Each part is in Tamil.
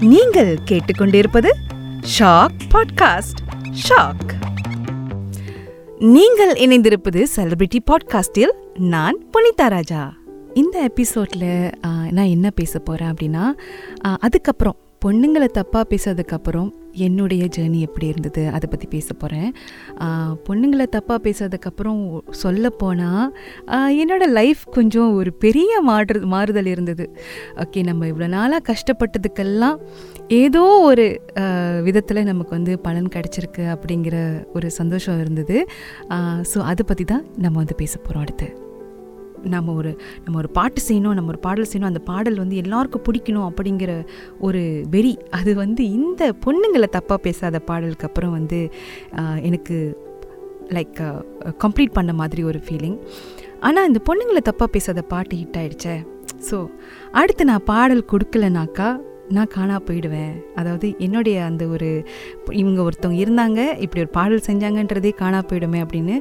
நீங்கள் கேட்டுக்கொண்டிருப்பது ஷாக் பாட்காஸ்ட் ஷாக் நீங்கள் இணைந்திருப்பது செலிபிரிட்டி பாட்காஸ்டில் நான் புனிதா ராஜா. இந்த எபிசோடில் நான் என்ன பேச போகிறேன் அப்படின்னா அதுக்கப்புறம் பொண்ணுங்களை தப்பாக பேசுறதுக்கப்புறம் என்னுடைய ஜேர்னி எப்படி இருந்தது? அதை பற்றி பேச போகிறேன் பொண்ணுங்களை தப்பாக பேசுறதுக்கப்புறம் சொல்லப்போனால் என்னோடய லைஃப் கொஞ்சம் ஒரு பெரிய மாற்று மாறுதல் இருந்தது. ஓகே நம்ம இவ்வளோ நாளாக கஷ்டப்பட்டதுக்கெல்லாம் ஏதோ ஒரு விதத்தில் நமக்கு வந்து பலன் கிடச்சிருக்கு அப்படிங்கிற ஒரு சந்தோஷம் இருந்தது. ஸோ அதை பற்றி தான் நம்ம வந்து பேச போகிறோம் அடுத்து. நம்ம ஒரு நம்ம ஒரு பாட்டு செய்யணும் நம்ம ஒரு பாடல் செய்யணும் அந்த பாடல் வந்து எல்லாருக்கும் பிடிக்கணும் அப்படிங்கிற ஒரு வெறி. அது வந்து இந்த பொண்ணுங்களை தப்பாக பேசாத பாடலுக்கு அப்புறம் வந்து எனக்கு லைக் கம்ப்ளீட் பண்ண மாதிரி ஒரு ஃபீலிங் ஆனால் இந்த பொண்ணுங்களை தப்பாக பேசாத பாட்டு ஹிட் ஆகிடுச்சே ஸோ அடுத்து நான் பாடல் கொடுக்கலனாக்கா நான் காணா போயிடுவேன். அதாவது என்னுடைய அந்த ஒரு இவங்க ஒருத்தவங்க இருந்தாங்க இப்படி ஒரு பாடல் செஞ்சாங்கன்றதே காணா போயிடுமே அப்படின்னு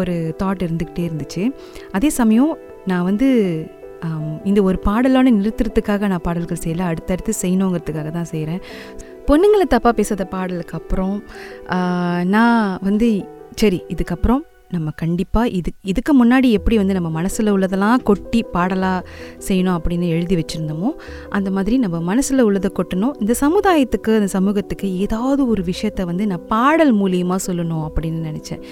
ஒரு தாட் இருந்துக்கிட்டே இருந்துச்சு. அதே சமயம் நான் வந்து இந்த ஒரு பாடலோட நிறுத்துறதுக்காக நான் பாடல்கள் செய்யலை அடுத்தடுத்து செய்யணுங்கிறதுக்காக தான் செய்கிறேன் பொண்ணுங்களை தப்பாக பேசாத பாடலுக்கு அப்புறம் நான் வந்து சரி இதுக்கப்புறம் நம்ம கண்டிப்பாக இது இதுக்கு முன்னாடி எப்படி வந்து நம்ம மனசில் உள்ளதெல்லாம் கொட்டி பாடலாக செய்யணும் அப்படின்னு எழுதி வச்சுருந்தோமோ அந்த மாதிரி நம்ம மனசில் உள்ளதை கொட்டணும். இந்த சமுதாயத்துக்கு இந்த சமூகத்துக்கு ஏதாவது ஒரு விஷயத்த வந்து நான் பாடல் மூலியமாக சொல்லணும் அப்படின்னு நினச்சேன்.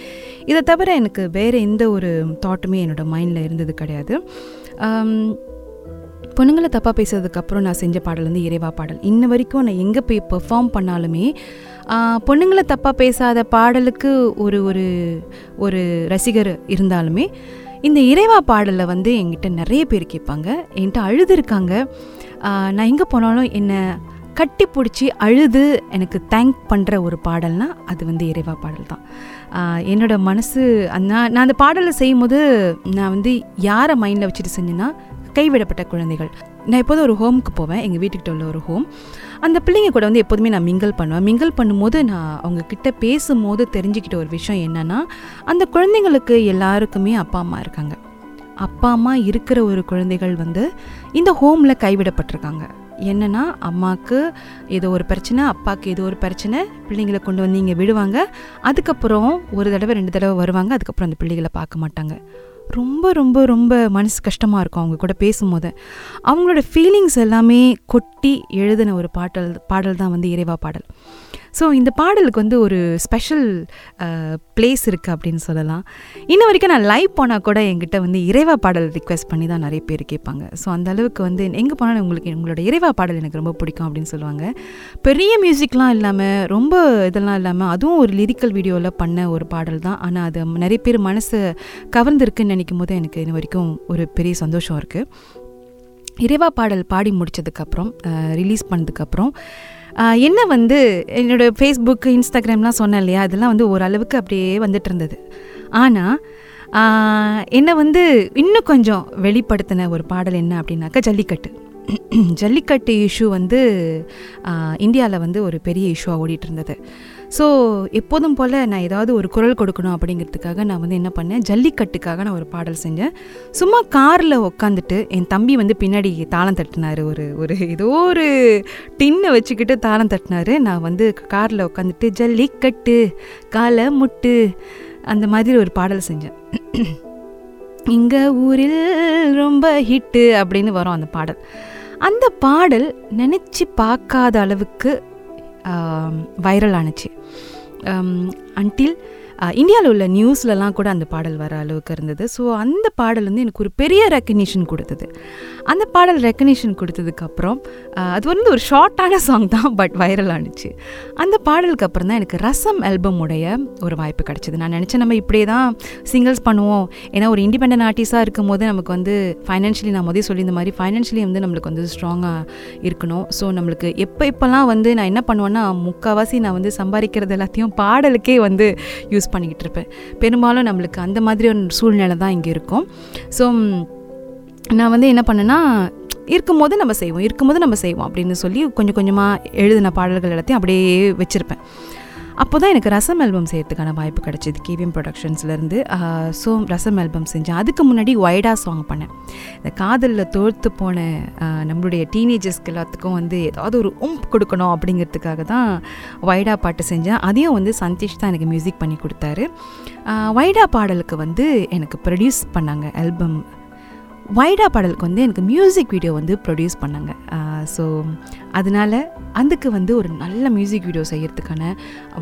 இதை தவிர எனக்கு வேறு எந்த ஒரு தாட்டுமே என்னோட மைண்டில் இருந்தது கிடையாது. பொண்ணுங்களை தப்பாக பேசுறதுக்கப்புறம் நான் செஞ்ச பாடல் வந்து இறைவா பாடல். இன்ன வரைக்கும் நான் எங்கே போய் பெர்ஃபார்ம் பண்ணாலுமே பொண்ணுங்களை தப்பாக பேசாத பாடலுக்கு ஒரு ஒரு ஒரு ரசிகர் இருந்தாலுமே இந்த இறைவா பாடலில் வந்து என்கிட்ட நிறைய பேர் கேட்பாங்க. என்கிட்ட அழுதுருக்காங்க. நான் எங்கே போனாலும் என்னை கட்டி பிடிச்சி அழுது எனக்கு தேங்க் பண்ணுற ஒரு பாடல்னால் அது வந்து இறைவா பாடல் தான். என்னோடய என்னோட மனசு அந்த- நான் நான் அந்த பாடலை செய்யும்போது நான் வந்து யாரை மைண்டில் வச்சுட்டு செஞ்சேன்னா கைவிடப்பட்ட குழந்தைகள். நான் எப்போதும் ஒரு ஹோமுக்கு போவேன். எங்கள் வீட்டுக்கிட்ட உள்ள ஒரு ஹோம் அந்த பிள்ளைங்க கூட வந்து எப்போதுமே நான் மிங்கிள் பண்ணுவேன். மிங்கிள் பண்ணும்போது நான் அவங்க கிட்ட பேசும்போது தெரிஞ்சுக்கிட்ட ஒரு விஷயம் என்னென்னா அந்த குழந்தைங்களுக்கு எல்லாருக்குமே அப்பா அம்மா இருக்காங்க. அப்பா அம்மா இருக்கிற ஒரு குழந்தைகள் வந்து இந்த ஹோமில் கைவிடப்பட்டிருக்காங்க. என்னென்னா அம்மாவுக்கு ஏதோ ஒரு பிரச்சனை அப்பாவுக்கு ஏதோ ஒரு பிரச்சனை பிள்ளைங்களை கொண்டு வந்து இங்கே விடுவாங்க. அதுக்கப்புறம் ஒரு தடவை ரெண்டு தடவை வருவாங்க. அதுக்கப்புறம் அந்த பிள்ளைகளை பார்க்க மாட்டாங்க. ரொம்ப ரொம்ப ரொம்ப மனசு கஷ்டமாக இருக்கும் அவங்க கூட பேசும்போது. அவங்களோட ஃபீலிங்ஸ் எல்லாமே கொட்டி எழுதின ஒரு பாட்டல் பாடல் தான் வந்து இறைவா பாடல். ஸோ இந்த பாடலுக்கு வந்து ஒரு ஸ்பெஷல் ப்ளேஸ் இருக்குது அப்படின்னு சொல்லலாம். இன்ன வரைக்கும் நான் லைவ் போனால் கூட என்கிட்ட வந்து இறைவா பாடல் ரிக்வெஸ்ட் பண்ணி தான் நிறைய பேர் கேட்பாங்க. ஸோ அந்த அளவுக்கு வந்து எங்கே போனாலும் உங்களுக்கு உங்களோட இறைவா பாடல் எனக்கு ரொம்ப பிடிக்கும் அப்படின்னு சொல்லுவாங்க. பெரிய மியூசிக்லாம் இல்லாமல் ரொம்ப இதெல்லாம் இல்லாமல் அதுவும் ஒரு லிரிக்கல் வீடியோவில் பண்ண ஒரு பாடல் தான். ஆனால் அது நிறைய பேர் மனசு கவர்ந்துருக்குன்னு நினைக்கும் போது எனக்கு இன்ன வரைக்கும் ஒரு பெரிய சந்தோஷம் இருக்குது இறைவா பாடல் பாடி முடிச்சதுக்கப்புறம் ரிலீஸ் பண்ணதுக்கப்புறம் என்ன வந்து என்னோட ஃபேஸ்புக் இன்ஸ்டாகிராம்லாம் சொன்னேன் இல்லையா? அதெல்லாம் வந்து ஓரளவுக்கு அப்படியே வந்துட்டு இருந்தது ஆனால் என்னை வந்து இன்னும் கொஞ்சம் வெளிப்படுத்தின ஒரு பாடல் என்ன அப்படின்னாக்கா ஜல்லிக்கட்டு. ஜல்லிக்கட்டு இஷ்யூ வந்து இந்தியாவில் வந்து ஒரு பெரிய இஷ்யூவாக ஓடிட்டு இருந்தது ஸோ எப்போதும் போல் நான் ஏதாவது ஒரு குரல் கொடுக்கணும் அப்படிங்கிறதுக்காக நான் வந்து என்ன பண்ணேன் ஜல்லிக்கட்டுக்காக நான் ஒரு பாடல் செஞ்சேன். சும்மா காரில் உட்காந்துட்டு என் தம்பி வந்து பின்னாடி தாளம் தட்டினார். ஒரு ஒரு ஏதோ ஒரு டின்னை வச்சுக்கிட்டு தாளம் தட்டினாரு. நான் வந்து காரில் உட்காந்துட்டு ஜல்லிக்கட்டு காலை முட்டு அந்த மாதிரி ஒரு பாடல் செஞ்சேன். இங்கே ஊரில் ரொம்ப ஹிட்டு அப்படின்னு வரும் அந்த பாடல். அந்த பாடல் நினச்சி பார்க்காத அளவுக்கு வைரல் ஆனுச்சு. அன்டில் இந்தியாவில் உள்ள நியூஸ்லலாம் கூட அந்த பாடல் வர அளவுக்கு இருந்தது. ஸோ அந்த பாடல் வந்து எனக்கு ஒரு பெரிய ரெக்கக்னிஷன் கொடுத்தது. அந்த பாடல் ரெக்கக்னிஷன் கொடுத்ததுக்கப்புறம் அது வந்து ஒரு ஷார்ட்டான சாங் தான் பட் வைரல் ஆணுச்சு அந்த பாடலுக்கு அப்புறம் தான் எனக்கு ரசம் ஆல்பமுடைய ஒரு வாய்ப்பு கிடச்சிது. நான் நினச்சேன் நம்ம இப்படியே தான் சிங்கிள்ஸ் பண்ணுவோம். ஏன்னா ஒரு இண்டிபெண்டன்ட் ஆர்டிஸ்டாக இருக்கும் போது நமக்கு வந்து ஃபைனான்ஷியலி நான் முதல் சொல்லியிருந்த மாதிரி ஃபைனான்ஷியலி வந்து நம்மளுக்கு வந்து ஸ்ட்ராங்காக இருக்கணும். ஸோ நம்மளுக்கு எப்போ இப்போல்லாம் வந்து நான் என்ன பண்ணுவேன்னா முக்கால்வாசி நான் வந்து சம்பாதிக்கிறது எல்லாத்தையும் பாடலுக்கே வந்து யூஸ் பண்ணிக்கிட்டு இருப்பேன். பெரும்பாலும் நம்மளுக்கு அந்த மாதிரி ஒரு சூழ்நிலை தான் இங்கே இருக்கும். ஸோ நான் வந்து என்ன பண்ணேன்னா இருக்கும்போது நம்ம செய்வோம் இருக்கும்போது நம்ம செய்வோம் அப்படின்னு சொல்லி கொஞ்சம் கொஞ்சமாக எழுதின பாடல்கள் எல்லாத்தையும் அப்படியே வச்சுருப்பேன். அப்போ தான் எனக்கு ரசம் ஆல்பம் செய்யறதுக்கான வாய்ப்பு கிடச்சிது. கேவிஎம் ப்ரொடக்ஷன்ஸ்லேருந்து ஸோ ரசம் ஆல்பம் செஞ்சேன். அதுக்கு முன்னாடி வைடா சாங் பண்ணேன். இந்த காதலில் தோர்த்து போன நம்மளுடைய டீனேஜர்ஸ்க்கு எல்லாத்துக்கும் வந்து ஏதாவது ஒரு உம் கொடுக்கணும் அப்படிங்கிறதுக்காக தான் வைடா பாட்டு செஞ்சேன். அதையும் வந்து சந்தீஷ் தான் எனக்கு மியூசிக் பண்ணி கொடுத்தாரு. வைடா பாடலுக்கு வந்து எனக்கு ப்ரொடியூஸ் பண்ணாங்க ஆல்பம் வைடா பாடலுக்கு வந்து எனக்கு மியூசிக் வீடியோ வந்து ப்ரொடியூஸ் பண்ணாங்க. ஸோ அதனால அதுக்கு வந்து ஒரு நல்ல மியூசிக் வீடியோ செய்கிறதுக்கான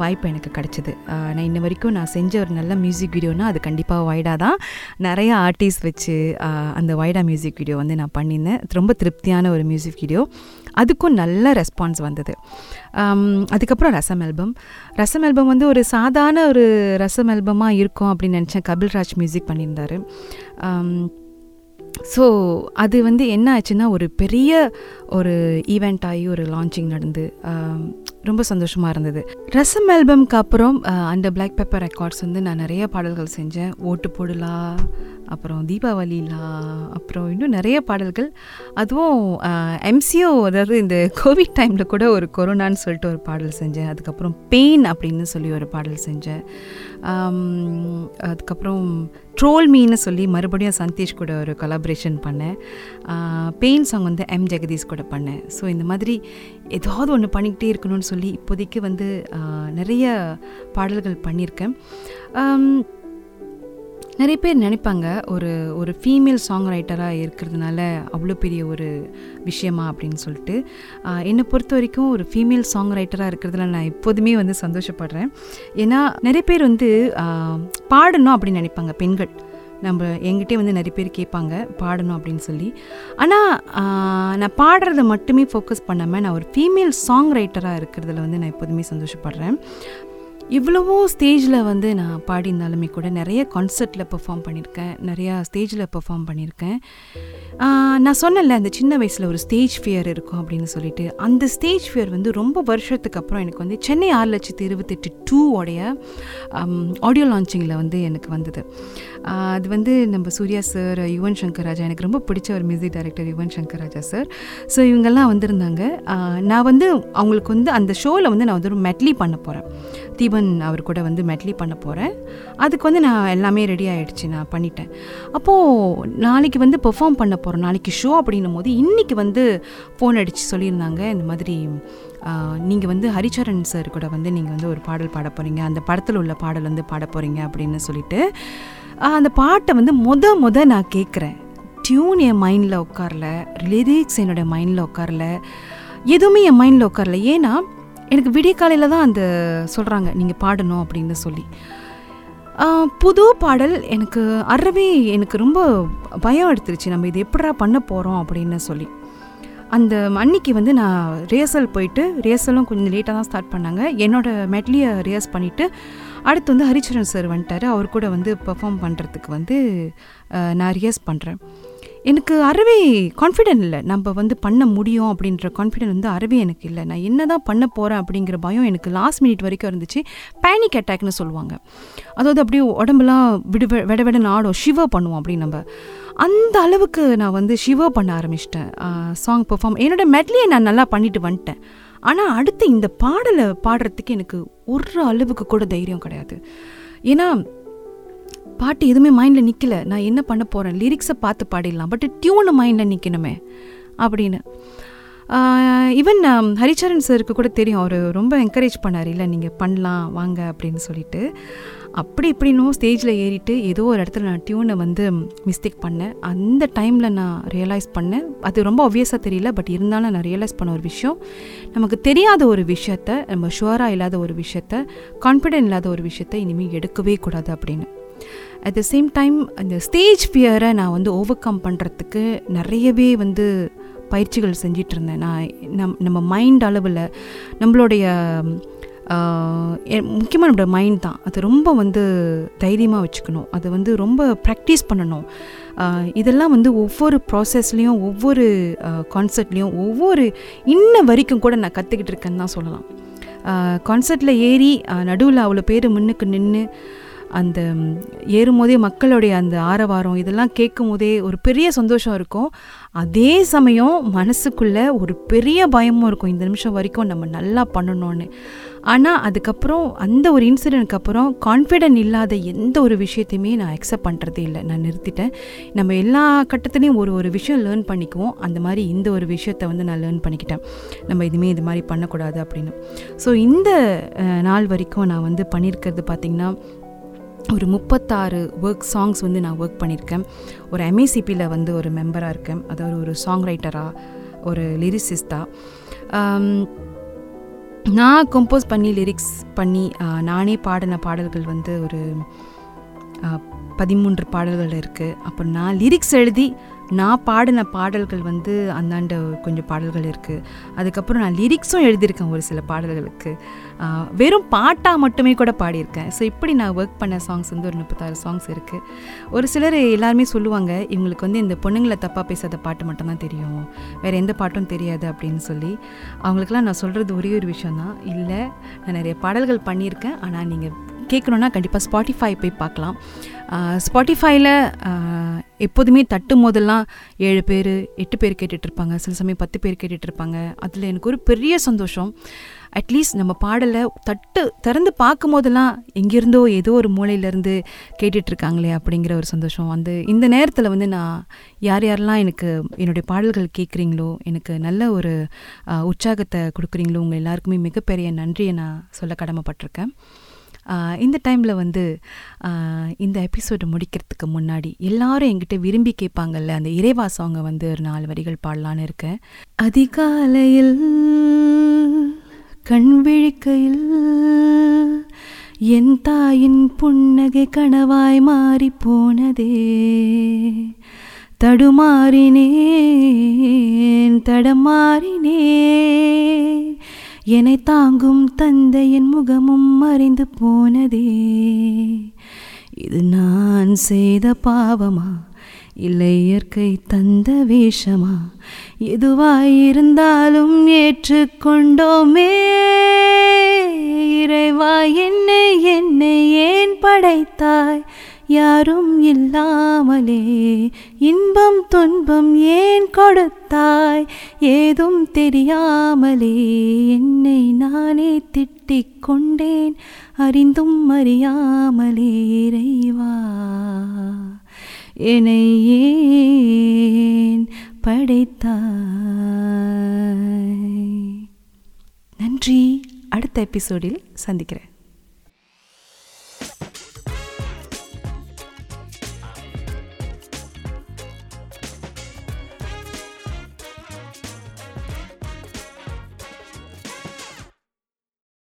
வாய்ப்பு எனக்கு கிடச்சிது. நான் இன்ன வரைக்கும் நான் செஞ்ச ஒரு நல்ல மியூசிக் வீடியோனால் அது கண்டிப்பாக வைடா தான். நிறைய ஆர்டிஸ்ட் வச்சு அந்த வைடா மியூசிக் வீடியோ வந்து நான் பண்ணியிருந்தேன். ரொம்ப திருப்தியான ஒரு மியூசிக் வீடியோ அதுக்கும் நல்ல ரெஸ்பான்ஸ் வந்தது. அதுக்கப்புறம் ரசம் ஆல்பம் ரசம் ஆல்பம் வந்து ஒரு சாதாரண ஒரு ரசம் ஆல்பமாக இருக்கும் அப்படின்னு நினச்சேன். கபில்ராஜ் மியூசிக் பண்ணியிருந்தாரு. ஸோ அது வந்து என்ன ஆச்சுன்னா ஒரு பெரிய ஒரு ஈவெண்ட் ஆகி ஒரு லான்ச்சிங் நடந்து ரொம்ப சந்தோஷமாக இருந்தது. ரசம் ஆல்பம்க்கு அப்புறம் அந்த பிளாக் பெப்பர் ரெக்கார்ட்ஸ் வந்து நான் நிறைய பாடல்கள் செஞ்சேன். ஓட்டு போடலா அப்புறம் தீபாவளிலா அப்புறம் இன்னும் நிறைய பாடல்கள். அதுவும் எம்சிஓ அதாவது இந்த கோவிட் டைமில் கூட ஒரு கொரோனான்னு சொல்லிட்டு ஒரு பாடல் செஞ்சேன். அதுக்கப்புறம் பெயின் அப்படின்னு சொல்லி ஒரு பாடல் செஞ்சேன். அதுக்கப்புறம் ட்ரோல் மீன்னு சொல்லி மறுபடியும் சந்தீஷ் கூட ஒரு கொலாபரேஷன் பண்ணேன். பெயின் சாங் வந்து எம் ஜெகதீஷ் கூட பண்ணேன். ஸோ இந்த மாதிரி ஏதாவது ஒன்று பண்ணிக்கிட்டே இருக்கணும்னு சொல்லி இப்போதைக்கு வந்து நிறைய பாடல்கள் பண்ணியிருக்கேன். நிறைய பேர் நினைப்பாங்க ஒரு ஒரு ஃபீமேல் சாங் ரைட்டராக இருக்கிறதுனால அவ்வளோ பெரிய ஒரு விஷயமா அப்படின்னு சொல்லிட்டு. என்னை பொறுத்த வரைக்கும் ஒரு ஃபீமேல் சாங் ரைட்டராக இருக்கிறதுல நான் எப்போதுமே வந்து சந்தோஷப்படுறேன். ஏன்னா நிறைய பேர் வந்து பாடணும் அப்படின்னு நினைப்பாங்க பெண்கள். நம்ம எங்கிட்டே வந்து நிறைய பேர் கேட்பாங்க பாடணும் அப்படின்னு சொல்லி. ஆனால் நான் பாடுறத மட்டுமே ஃபோக்கஸ் பண்ணாமல் நான் ஒரு ஃபீமேல் சாங் ரைட்டராக இருக்கிறதுல வந்து நான் எப்போதுமே சந்தோஷப்படுறேன். இவ்வளவோ ஸ்டேஜில் வந்து நான் பாடியிருந்தாலுமே கூட நிறைய கான்சர்ட்டில் பெர்ஃபார்ம் பண்ணியிருக்கேன் நிறையா ஸ்டேஜில் பெர்ஃபார்ம் பண்ணியிருக்கேன். நான் சொன்னேன்ல அந்த சின்ன வயசில் ஒரு ஸ்டேஜ் ஃபியர் இருக்கும் அப்படின்னு சொல்லிட்டு. அந்த ஸ்டேஜ் ஃபியர் வந்து ரொம்ப வருஷத்துக்கு அப்புறம் எனக்கு வந்து சென்னை ஆறு லட்சத்து இருபத்தெட்டு டூ உடைய ஆடியோ லான்ச்சிங்கில் வந்து எனக்கு வந்தது. அது வந்து நம்ம சூர்யா சார் யுவன் சங்கர் ராஜா எனக்கு ரொம்ப பிடிச்ச ஒரு music director Yuvan Shankar Raja sir so இவங்கெல்லாம் வந்திருந்தாங்க. நான் வந்து அவங்களுக்கு வந்து அந்த ஷோவில் வந்து நான் வந்து ஒரு மெட்லி பண்ண போகிறேன் தீபன் அவர் கூட வந்து மெட்லி பண்ண போகிறேன் அதுக்கு வந்து நான் எல்லாமே ரெடி ஆகிடுச்சு நான் பண்ணிட்டேன். அப்போது நாளைக்கு வந்து பெர்ஃபார்ம் பண்ண போகிறோம் நாளைக்கு ஷோ அப்படின்னும் போது இன்றைக்கி வந்து ஃபோன் அடித்து சொல்லியிருந்தாங்க. இந்த மாதிரி நீங்கள் வந்து ஹரிச்சரன் சார் கூட வந்து நீங்கள் வந்து ஒரு பாடல் பாட போகிறீங்க அந்த படத்தில் உள்ள பாடல் வந்து பாட போகிறீங்க அப்படின்னு சொல்லிட்டு அந்த பாட்டை வந்து முத முத நான் கேட்குறேன் டியூன் என் மைண்டில் உட்காரல. லிரிக்ஸ் என்னோட மைண்டில் உட்காரல. எதுவுமே என் மைண்டில் உட்காரல. ஏன்னா எனக்கு விடிய காலையில் தான் அந்த சொல்கிறாங்க நீங்கள் பாடணும் அப்படின்னு சொல்லி. புது பாடல் எனக்கு அறவே எனக்கு ரொம்ப பயம் எடுத்துருச்சு. நம்ம இது எப்படிடா பண்ண போகிறோம் அப்படின்னு சொல்லி. அந்த அன்னைக்கு வந்து நான் ரிஹர்சல் போயிட்டு ரிஹர்சலும் கொஞ்சம் லேட்டாக தான் ஸ்டார்ட் பண்ணாங்க. என்னோட மெட்லியை ரிஹர்ஸ் பண்ணிவிட்டு அடுத்து வந்து ஹரிச்சரன் சார் வந்துட்டார். அவர் கூட வந்து பெர்ஃபார்ம் பண்ணுறதுக்கு வந்து நான் ரிஹர்ஸ் பண்ணுறேன் எனக்கு அறவே கான்ஃபிடென்ட் இல்லை. நம்ம வந்து பண்ண முடியும் அப்படின்ற கான்ஃபிடென்ட் வந்து அறவே எனக்கு இல்லை. நான் என்ன தான் பண்ண போகிறேன் அப்படிங்கிற பயம் எனக்கு லாஸ்ட் மினிட் வரைக்கும் இருந்துச்சு. பேனிக் அட்டாக்னு சொல்லுவாங்க. அதாவது அப்படியே உடம்புலாம் விடு விட விட ஆடும். ஷிவர் பண்ணுவோம் அப்படின்னு நம்ம. அந்த அளவுக்கு நான் வந்து ஷிவர் பண்ண ஆரம்பிச்சிட்டேன். சாங் பெர்ஃபார்ம் என்னோட மெட்லியை நான் நல்லா பண்ணிட்டு வந்துட்டேன். ஆனால் அடுத்து இந்த பாடலை பாடுறதுக்கு எனக்கு ஒரு அளவுக்கு கூட தைரியம் கிடையாது. ஏன்னா பாட்டு எதுவுமே மைண்டில் நிற்கல நான் என்ன பண்ண போகிறேன் லிரிக்ஸை பார்த்து பாடிடலாம். பட் டியூனு மைண்டில் நிற்கணுமே அப்படின்னு. ஈவன் um, ஹரிச்சரன் சருக்கு கூட தெரியும். அவர் ரொம்ப என்கரேஜ் பண்ணார். இல்லை நீங்கள் பண்ணலாம். வாங்க. அப்படின்னு சொல்லிட்டு. அப்படி இப்படின்னும் ஸ்டேஜில் ஏறிட்டு ஏதோ ஒரு இடத்துல நான் டியூனை வந்து மிஸ்டேக் பண்ணேன். அந்த டைமில் நான் ரியலைஸ் பண்ணேன். அது ரொம்ப obvious-ஆ தெரியல. பட் இருந்தாலும் நான் ரியலைஸ் பண்ண ஒரு விஷயம். நமக்கு தெரியாத ஒரு விஷயத்த நம்ம ஷுவராக இல்லாத ஒரு விஷயத்த கான்ஃபிடென்ட் இல்லாத ஒரு விஷயத்த இனிமேல் எடுக்கவே கூடாது அப்படின்னு. அட் த சேம் டைம் அந்த ஸ்டேஜ் ஃபியரை நான் வந்து ஓவர் கம் பண்ணுறதுக்கு நிறையவே வந்து பயிற்சிகள் செஞ்சிட்டு இருந்தேன் நான் நம் நம்ம மைண்ட் அளவில் நம்மளுடைய முக்கியமாக நம்மளோட மைண்ட் தான். அது ரொம்ப வந்து தைரியமாக வச்சுக்கணும். அதை வந்து ரொம்ப ப்ராக்டிஸ் பண்ணணும். இதெல்லாம் வந்து ஒவ்வொரு ப்ராசஸ்லேயும் ஒவ்வொரு கான்சர்ட்லேயும் ஒவ்வொரு இன்ன வரைக்கும் கூட நான் கற்றுக்கிட்டு இருக்கேன்னு தான் சொல்லலாம். கான்சர்ட்டில் ஏறி நடுவில் அவ்வளோ பேர் முன்னுக்கு நின்று அந்த ஏறும்போதே மக்களுடைய அந்த ஆரவாரம் இதெல்லாம் கேட்கும் போதே ஒரு பெரிய சந்தோஷம் இருக்கும். அதே சமயம் மனசுக்குள்ளே ஒரு பெரிய பயமும் இருக்கும் இந்த நிமிஷம் வரைக்கும் நம்ம நல்லா பண்ணணும்னு. ஆனால் அதுக்கப்புறம் அந்த ஒரு இன்சிடென்ட்க்கு அப்புறம் கான்ஃபிடென்ட் இல்லாத எந்த ஒரு விஷயத்தையுமே நான் அக்செப்ட் பண்ணுறதே இல்லை. நான் நிறுத்திட்டேன். நம்ம எல்லா கட்டத்துலேயும் ஒரு ஒரு விஷயம் லேர்ன் பண்ணிக்குவோம். அந்த மாதிரி இந்த ஒரு விஷயத்தை வந்து நான் லேர்ன் பண்ணிக்கிட்டேன். நம்ம இதுவுமே இது மாதிரி பண்ணக்கூடாது அப்படின்னு. ஸோ இந்த நாள் வரைக்கும் நான் வந்து பண்ணியிருக்கிறது பார்த்திங்கன்னா ஒரு முப்பத்தாறு ஒர்க் சாங்ஸ் வந்து நான் ஒர்க் பண்ணியிருக்கேன். ஒரு எம்ஏசிபியில் வந்து ஒரு மெம்பராக இருக்கேன். அதாவது ஒரு சாங் ரைட்டராக ஒரு லிரிசிஸ்டாக நான் கம்போஸ் பண்ணி லிரிக்ஸ் பண்ணி நானே பாடின பாடல்கள் வந்து ஒரு பதிமூன்று பாடல்கள் இருக்குது அப்புறம் நான் லிரிக்ஸ் எழுதி நான் பாடின பாடல்கள் வந்து அந்தாண்ட கொஞ்சம் பாடல்கள் இருக்குது அதுக்கப்புறம் நான் லிரிக்ஸும் எழுதியிருக்கேன் ஒரு சில பாடல்களுக்கு. வெறும் பாட்டாக மட்டுமே கூட பாடியிருக்கேன். ஸோ இப்படி நான் ஒர்க் பண்ண சாங்ஸ் வந்து ஒரு முப்பத்தாறு சாங்ஸ் இருக்குது ஒரு சிலர் எல்லாருமே சொல்லுவாங்க இவங்களுக்கு வந்து இந்த பொண்ணுங்களை தப்பாக பேசாத பாட்டு மட்டும்தான் தெரியும். வேறு எந்த பாட்டும் தெரியாது அப்படின்னு சொல்லி. அவங்களுக்கெல்லாம் நான் சொல்கிறது ஒரே ஒரு விஷயந்தான் இல்லை நான் நிறைய பாடல்கள் பண்ணியிருக்கேன். ஆனால் நீங்கள் கேட்கணுன்னா கண்டிப்பாக ஸ்பாட்டிஃபை போய் பார்க்கலாம். ஸ்பாட்டிஃபைல எப்போதுமே தட்டும் போதெல்லாம் ஏழு பேர் எட்டு பேர் கேட்டுட்ருப்பாங்க. சில சமயம் பத்து பேர் கேட்டுட்ருப்பாங்க. அதில் எனக்கு ஒரு பெரிய சந்தோஷம். அட்லீஸ்ட் நம்ம பாடலை தட்டு திறந்து பார்க்கும் போதெல்லாம் எங்கேருந்தோ ஏதோ ஒரு மூலையிலேருந்து கேட்டுட்ருக்காங்களே அப்படிங்கிற ஒரு சந்தோஷம். வந்து இந்த நேரத்தில் வந்து நான் யார் யாரெல்லாம் எனக்கு என்னுடைய பாடல்கள் கேட்குறீங்களோ எனக்கு நல்ல ஒரு உற்சாகத்தை கொடுக்குறீங்களோ உங்கள் எல்லாருக்குமே மிகப்பெரிய நன்றியை நான் சொல்ல கடமைப்பட்டிருக்கேன். இந்த டைமில் வந்து இந்த எபிசோடு முடிக்கிறதுக்கு முன்னாடி எல்லாரும் என்கிட்ட விரும்பி கேட்பாங்கல்ல அந்த இறைவா சாங்கை வந்து ஒரு நாலு வரிகள் பாடலான்னு இருக்கேன். அதிகாலையில் கண் விழிக்கையில் என் தாயின் புன்னகை கனவாய் மாறி போனதே தடுமாறினேன் தடமாறினேன் என்னை தாங்கும் தந்தையின் முகமும் மறைந்து போனதே. இது நான் செய்த பாவமா? இல்லை இயற்கை தந்த வேஷமா? எதுவாயிருந்தாலும் ஏற்றுக்கொண்டோமே. இறைவா என்னை என்னை ஏன் படைத்தாய்? யாரும் இல்லாமலே. இன்பம் துன்பம் ஏன் கொடுத்தாய்? ஏதும் தெரியாமலே. என்னை நானே திட்டிக் கொண்டேன். அறிந்தும் அறியாமலே இறைவா. என்னை ஏன் படைத்தாய்? நன்றி. அடுத்த எபிசோடில் சந்திக்கிறேன்.